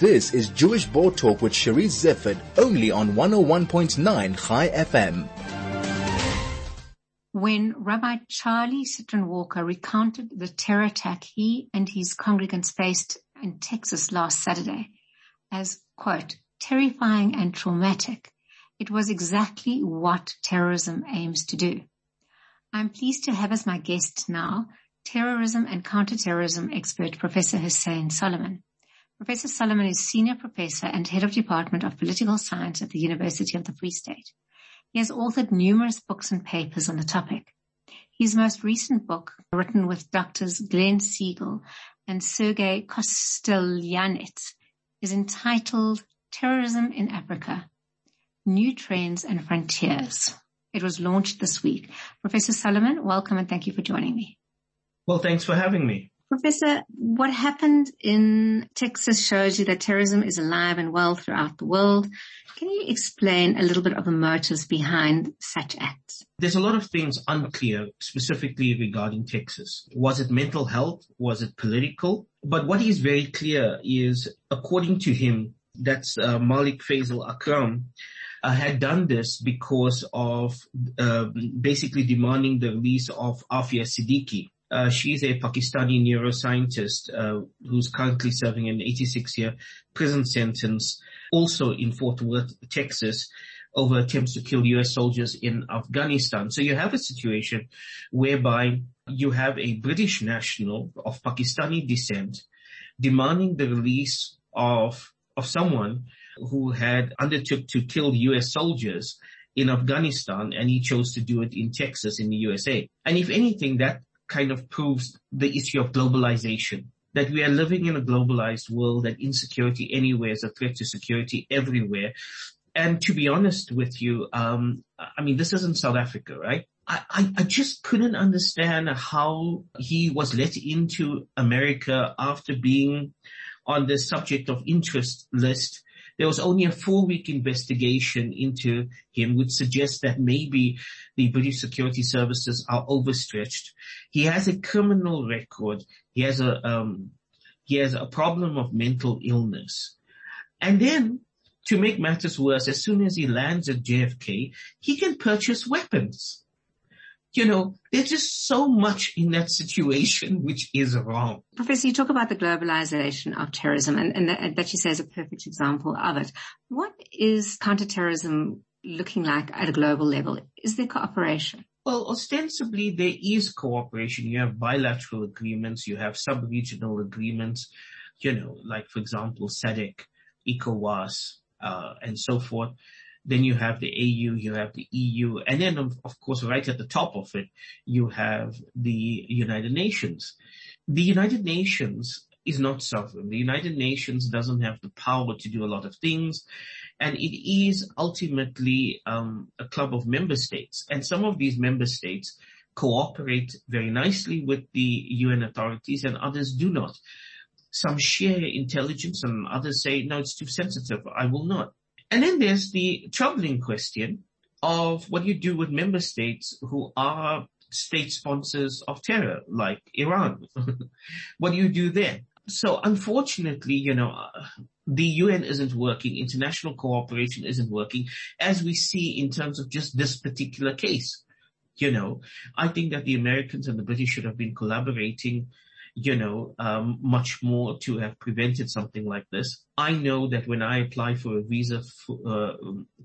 This is Jewish Board Talk with Charisse Zeifert, only on 101.9 Chai FM. When Rabbi Charlie Cytron-Walker recounted the terror attack he and his congregants faced in Texas last Saturday as, quote, terrifying and traumatic, it was exactly what terrorism aims to do. I'm pleased to have as my guest now terrorism and counterterrorism expert Professor Hussein Solomon. Professor Solomon is Senior Professor and Head of Department of Political Science at the University of the Free State. He has authored numerous books and papers on the topic. His most recent book, written with doctors Glen Segell and Sergei Kostelyanets, is entitled Terrorism in Africa, New Trends and Frontiers. It was launched this week. Professor Solomon, welcome and thank you for joining me. Well, thanks for having me. Professor, what happened in Texas shows you that terrorism is alive and well throughout the world. Can you explain a little bit of the motives behind such acts? There's a lot of things unclear specifically regarding Texas. Was it mental health? Was it political? But what is very clear is, according to him, that's uh, Malik Faisal Akram, uh, had done this because of uh, basically demanding the release of Aafia Siddiqui, uh, she's a Pakistani neuroscientist uh, who's currently serving an 86-year prison sentence, also in Fort Worth, Texas, over attempts to kill U.S. soldiers in Afghanistan. So you have a situation whereby you have a British national of Pakistani descent demanding the release of of someone who had undertook to kill U.S. soldiers in Afghanistan and he chose to do it in Texas in the USA. And if anything, that kind of proves the issue of globalization. That we are living in a globalized world, that insecurity anywhere is a threat to security everywhere. And to be honest with you, um, I mean, this isn't South Africa, right? I, I, just couldn't understand how he was let into America after being on the subject of interest list there was only a four week investigation into him which suggests that maybe the British security services are overstretched. He has a criminal record. He has a, um, he has a problem of mental illness. And then to make matters worse, as soon as he lands at JFK, he can purchase weapons you know, there's just so much in that situation which is wrong. Professor, you talk about the globalization of terrorism and, and that, that you say is a perfect example of it. What is counterterrorism looking like at a global level? Is there cooperation? Well, ostensibly there is cooperation. You have bilateral agreements, you have sub-regional agreements, you know, like for example, SADC, ECOWAS, uh, and so forth. Then you have the AU, you have the EU, and then of, of course right at the top of it, you have the United Nations. The United Nations is not sovereign. The United Nations doesn't have the power to do a lot of things, and it is ultimately um, a club of member states. And some of these member states cooperate very nicely with the UN authorities, and others do not. Some share intelligence, and others say, "No, it's too sensitive. I will not." And then there's the troubling question of what you do with member states who are state sponsors of terror, like Iran. what do you do there? So unfortunately, you know, the UN isn't working, international cooperation isn't working, as we see in terms of just this particular case. You know, I think that the Americans and the British should have been collaborating you know, um, much more to have prevented something like this. I know that when I apply for a visa for, uh,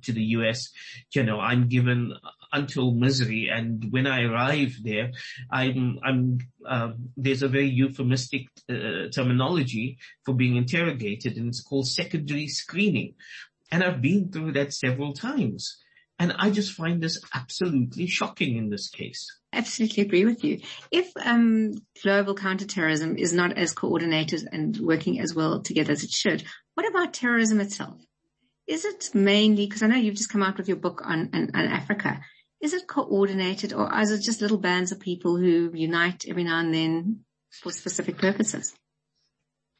to the US, you know, I'm given untold misery, and when I arrive there, I'm, I'm, uh, there's a very euphemistic uh, terminology for being interrogated, and it's called secondary screening. And I've been through that several times. And I just find this absolutely shocking in this case. Absolutely agree with you. If um, global counterterrorism is not as coordinated and working as well together as it should, what about terrorism itself? Is it mainly, because I know you've just come out with your book on, on, on Africa, is it coordinated or is it just little bands of people who unite every now and then for specific purposes?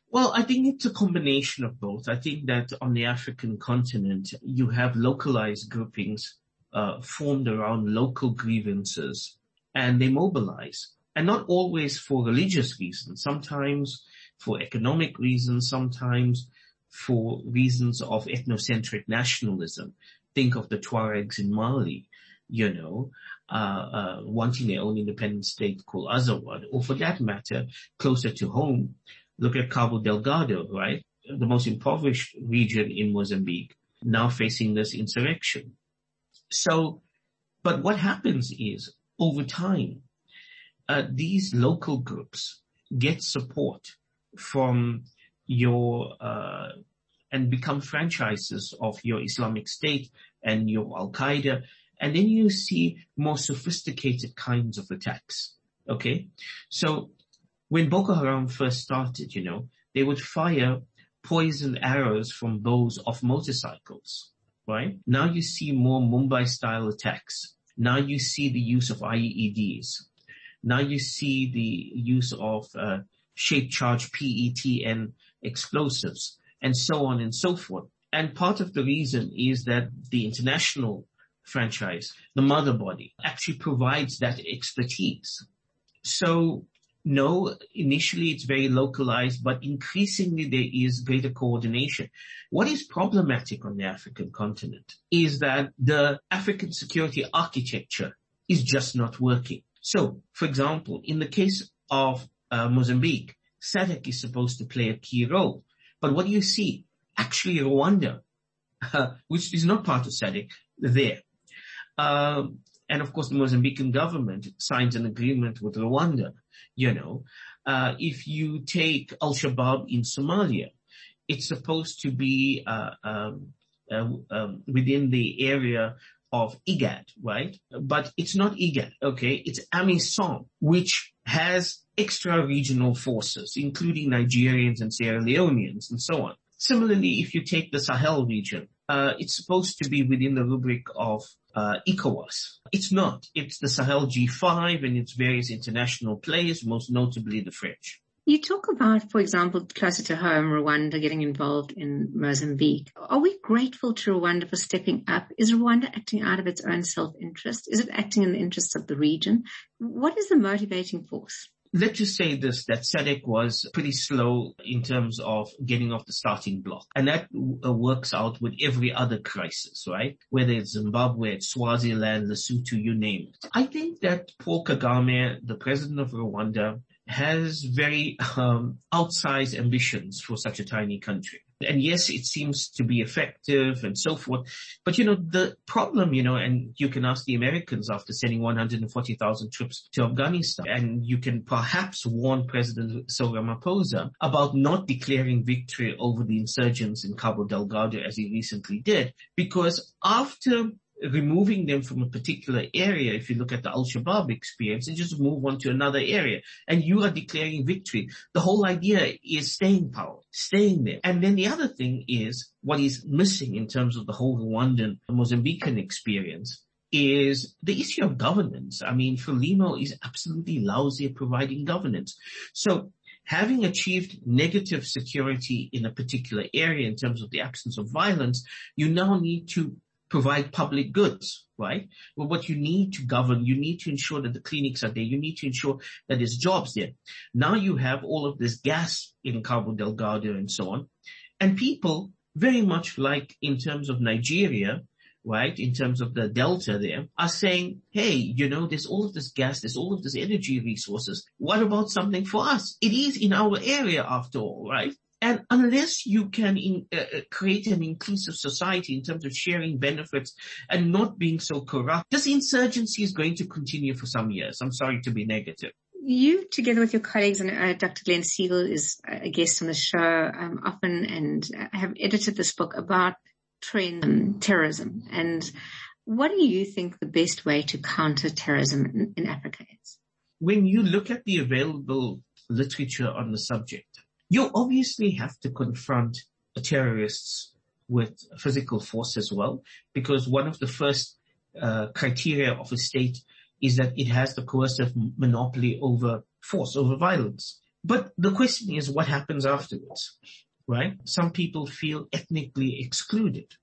Well, I think it's a combination of both. I think that on the African continent, you have localized groupings uh, formed around local grievances and they mobilize and not always for religious reasons, sometimes for economic reasons, sometimes for reasons of ethnocentric nationalism. Think of the Tuaregs in Mali, you know, uh, uh, wanting their own independent state called Azawad, or for that matter, closer to home, look at Cabo Delgado, right? The most impoverished region in Mozambique, now facing this insurrection. So, but what happens is, over time, uh, these local groups get support from your uh, and become franchises of your Islamic State and your Al Qaeda, and then you see more sophisticated kinds of attacks. Okay, so when Boko Haram first started, you know, they would fire poison arrows from bows of motorcycles, right? Now you see more Mumbai style attacks. Now you see the use of IEDs. Now you see the use of uh, shape charge PET and explosives and so on and so forth. And part of the reason is that the international franchise, the mother body, actually provides that expertise. So no, initially it's very localized, but increasingly there is greater coordination. What is problematic on the African continent is that the African security architecture is just not working. So, for example, in the case of uh, Mozambique, SADC is supposed to play a key role. But what do you see? Actually, Rwanda, uh, which is not part of SADC, there. Um, and of course, the Mozambican government signs an agreement with Rwanda. You know, uh, if you take Al Shabaab in Somalia, it's supposed to be uh, um, uh, um, within the area of IGAD, right? But it's not IGAD, okay? It's AMISOM, which has extra regional forces, including Nigerians and Sierra Leoneans and so on. Similarly, if you take the Sahel region, uh, it's supposed to be within the rubric of uh, ECOWAS. It's not. It's the Sahel G5 and its various international players, most notably the French. You talk about, for example, closer to home, Rwanda getting involved in Mozambique. Are we grateful to Rwanda for stepping up? Is Rwanda acting out of its own self-interest? Is it acting in the interests of the region? What is the motivating force? Let's just say this, that SADC was pretty slow in terms of getting off the starting block. And that uh, works out with every other crisis, right? Whether it's Zimbabwe, it's Swaziland, Lesotho, you name it. I think that Paul Kagame, the president of Rwanda, has very um, outsized ambitions for such a tiny country. And yes, it seems to be effective and so forth. But you know, the problem, you know, and you can ask the Americans after sending 140,000 troops to Afghanistan, and you can perhaps warn President Cyril about not declaring victory over the insurgents in Cabo Delgado as he recently did, because after removing them from a particular area, if you look at the Al-Shabaab experience, and just move on to another area, and you are declaring victory. The whole idea is staying power, staying there. And then the other thing is what is missing in terms of the whole Rwandan Mozambican experience is the issue of governance. I mean, Frelimo is absolutely lousy at providing governance. So having achieved negative security in a particular area in terms of the absence of violence, you now need to provide public goods, right? Well, what you need to govern, you need to ensure that the clinics are there. You need to ensure that there's jobs there. Now you have all of this gas in Cabo Delgado and so on. And people very much like in terms of Nigeria, right, in terms of the delta there, are saying, hey, you know, there's all of this gas, there's all of this energy resources. What about something for us? It is in our area after all, right? And unless you can in, uh, uh, create an inclusive society in terms of sharing benefits and not being so corrupt, this insurgency is going to continue for some years. I'm sorry to be negative. You, together with your colleagues, and uh, Dr. Glen Segell is a guest on the show um, often, and have edited this book about trend um, terrorism. And what do you think the best way to counter terrorism in, in Africa is? When you look at the available literature on the subject, you obviously have to confront terrorists with physical force as well, because one of the first uh, criteria of a state is that it has the coercive monopoly over force, over violence. But the question is what happens afterwards, right? Some people feel ethnically excluded.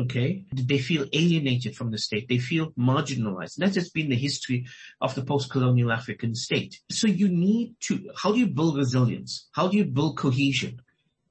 Okay. They feel alienated from the state. They feel marginalized. That has been the history of the post-colonial African state. So you need to, how do you build resilience? How do you build cohesion?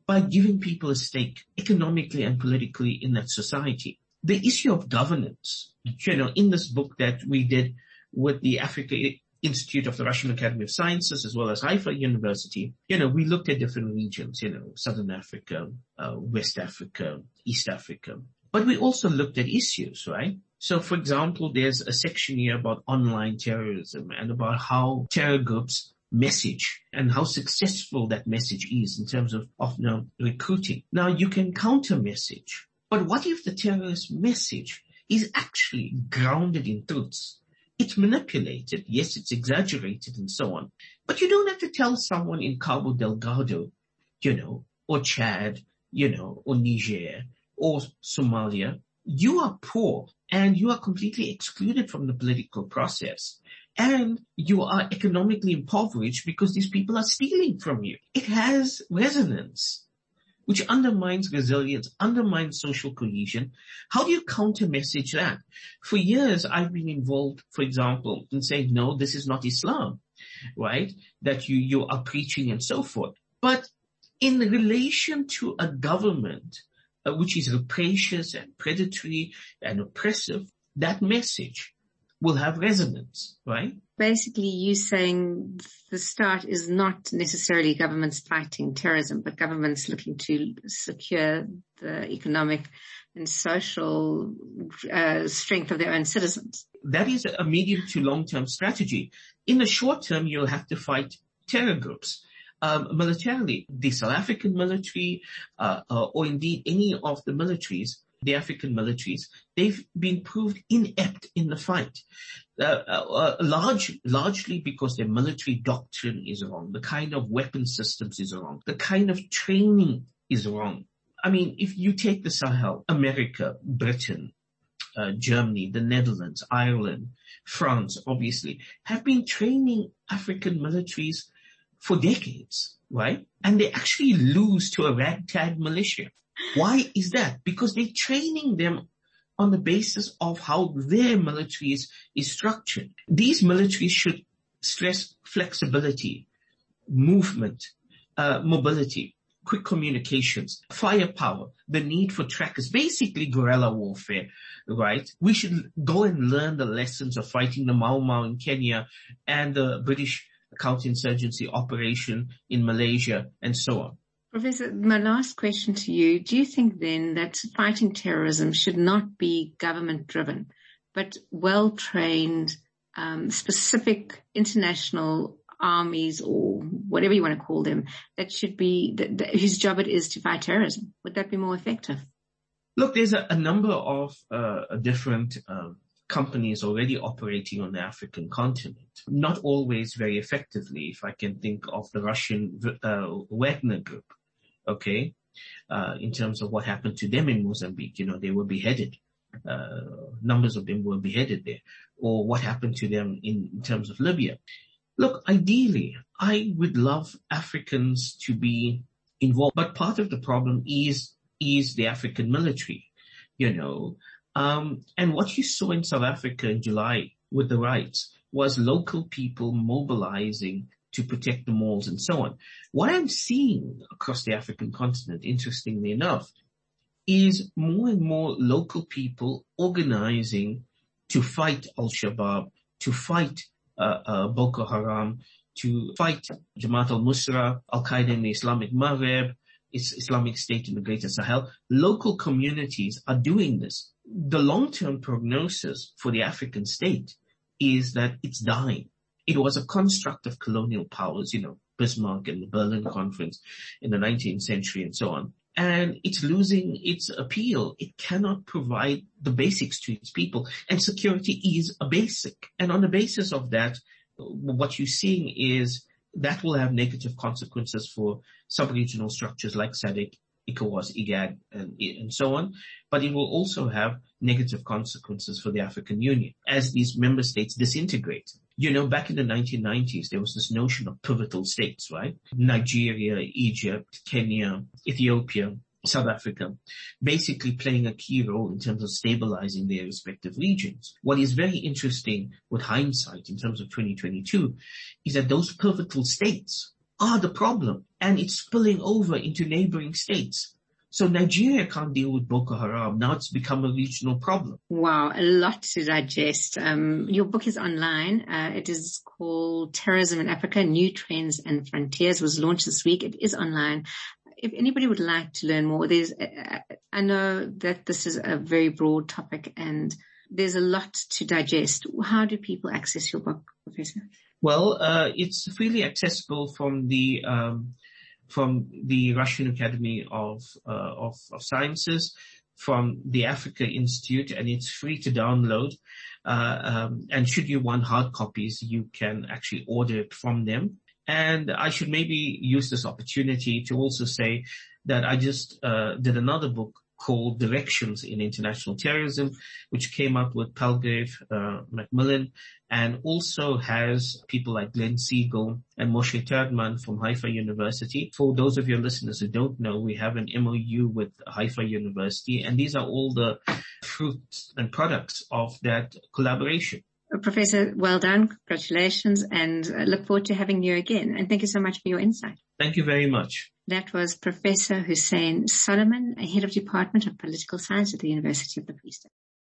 by giving people a stake economically and politically in that society. The issue of governance, you know, in this book that we did with the Africa Institute of the Russian Academy of Sciences as well as Haifa University, you know, we looked at different regions, you know, Southern Africa, uh, West Africa, East Africa. But we also looked at issues, right? So for example, there's a section here about online terrorism and about how terror groups message and how successful that message is in terms of, of you know, recruiting. Now you can counter message, but what if the terrorist message is actually grounded in truths? It's manipulated. Yes, it's exaggerated and so on. But you don't have to tell someone in Cabo Delgado, you know, or Chad, you know, or Niger or Somalia, you are poor and you are completely excluded from the political process. And you are economically impoverished because these people are stealing from you. It has resonance, which undermines resilience, undermines social cohesion. How do you counter message that? For years, I've been involved, for example, in saying, no, this is not Islam, right? That you, you are preaching and so forth. But in relation to a government uh, which is rapacious and predatory and oppressive, that message will have resonance, right? Basically, you saying the start is not necessarily governments fighting terrorism, but governments looking to secure the economic and social uh, strength of their own citizens. That is a medium to long-term strategy. In the short term, you'll have to fight terror groups um, militarily, the South African military, uh, uh, or indeed any of the militaries, the African militaries, they've been proved inept in the fight. Uh, uh, uh, large, largely because their military doctrine is wrong. The kind of weapon systems is wrong. The kind of training is wrong. I mean, if you take the Sahel, America, Britain, uh, Germany, the Netherlands, Ireland, France, obviously, have been training African militaries for decades, right? And they actually lose to a ragtag militia. Why is that? Because they're training them on the basis of how their military is, is structured. These militaries should stress flexibility, movement, uh, mobility, quick communications, firepower, the need for trackers, basically guerrilla warfare, right? We should go and learn the lessons of fighting the Mau Mau in Kenya and the British counterinsurgency operation in Malaysia and so on. Professor, my last question to you, do you think then that fighting terrorism should not be government driven, but well trained, um, specific international armies or whatever you want to call them that should be, that, that, whose job it is to fight terrorism? Would that be more effective? Look, there's a, a number of uh, different um, companies already operating on the African continent, not always very effectively. If I can think of the Russian uh, Wagner Group, okay, uh, in terms of what happened to them in Mozambique, you know, they were beheaded. Uh, numbers of them were beheaded there, or what happened to them in, in terms of Libya. Look, ideally, I would love Africans to be involved, but part of the problem is is the African military. You know, um, and what you saw in South Africa in July with the riots was local people mobilizing to protect the malls and so on. What I'm seeing across the African continent, interestingly enough, is more and more local people organizing to fight Al-Shabaab, to fight uh, uh, Boko Haram, to fight Jamaat al-Nusra, Al-Qaeda in the Islamic Maghreb, Islamic State in the Greater Sahel. Local communities are doing this the long-term prognosis for the African state is that it's dying. It was a construct of colonial powers, you know, Bismarck and the Berlin Conference in the 19th century and so on. And it's losing its appeal. It cannot provide the basics to its people. And security is a basic. And on the basis of that, what you're seeing is that will have negative consequences for sub-regional structures like SADC ECOWAS, IGAD, and, and so on. But it will also have negative consequences for the African Union as these member states disintegrate. You know, back in the 1990s, there was this notion of pivotal states, right? Nigeria, Egypt, Kenya, Ethiopia, South Africa, basically playing a key role in terms of stabilizing their respective regions. What is very interesting with hindsight in terms of 2022 is that those pivotal states are the problem and it's spilling over into neighboring states. So Nigeria can't deal with Boko Haram. Now it's become a regional problem. Wow, a lot to digest. Um, your book is online. Uh, it is called Terrorism in Africa, New Trends and Frontiers. Was launched this week. It is online. If anybody would like to learn more, there's, uh, I know that this is a very broad topic and there's a lot to digest. How do people access your book, Professor? Well, uh, it's freely accessible from the um, from the Russian Academy of, uh, of, of Sciences, from the Africa Institute, and it's free to download. Uh, um, and should you want hard copies, you can actually order it from them. And I should maybe use this opportunity to also say that I just uh, did another book called Directions in International Terrorism, which came up with Palgrave uh, Macmillan and also has people like Glen Segell and Moshe Terdman from Haifa University. For those of your listeners who don't know, we have an MOU with Haifa University and these are all the fruits and products of that collaboration. Professor, well done. Congratulations and look forward to having you again. And thank you so much for your insight. Thank you very much. That was Professor Hussein Solomon, Head of Department of Political Science at the University of the Free State.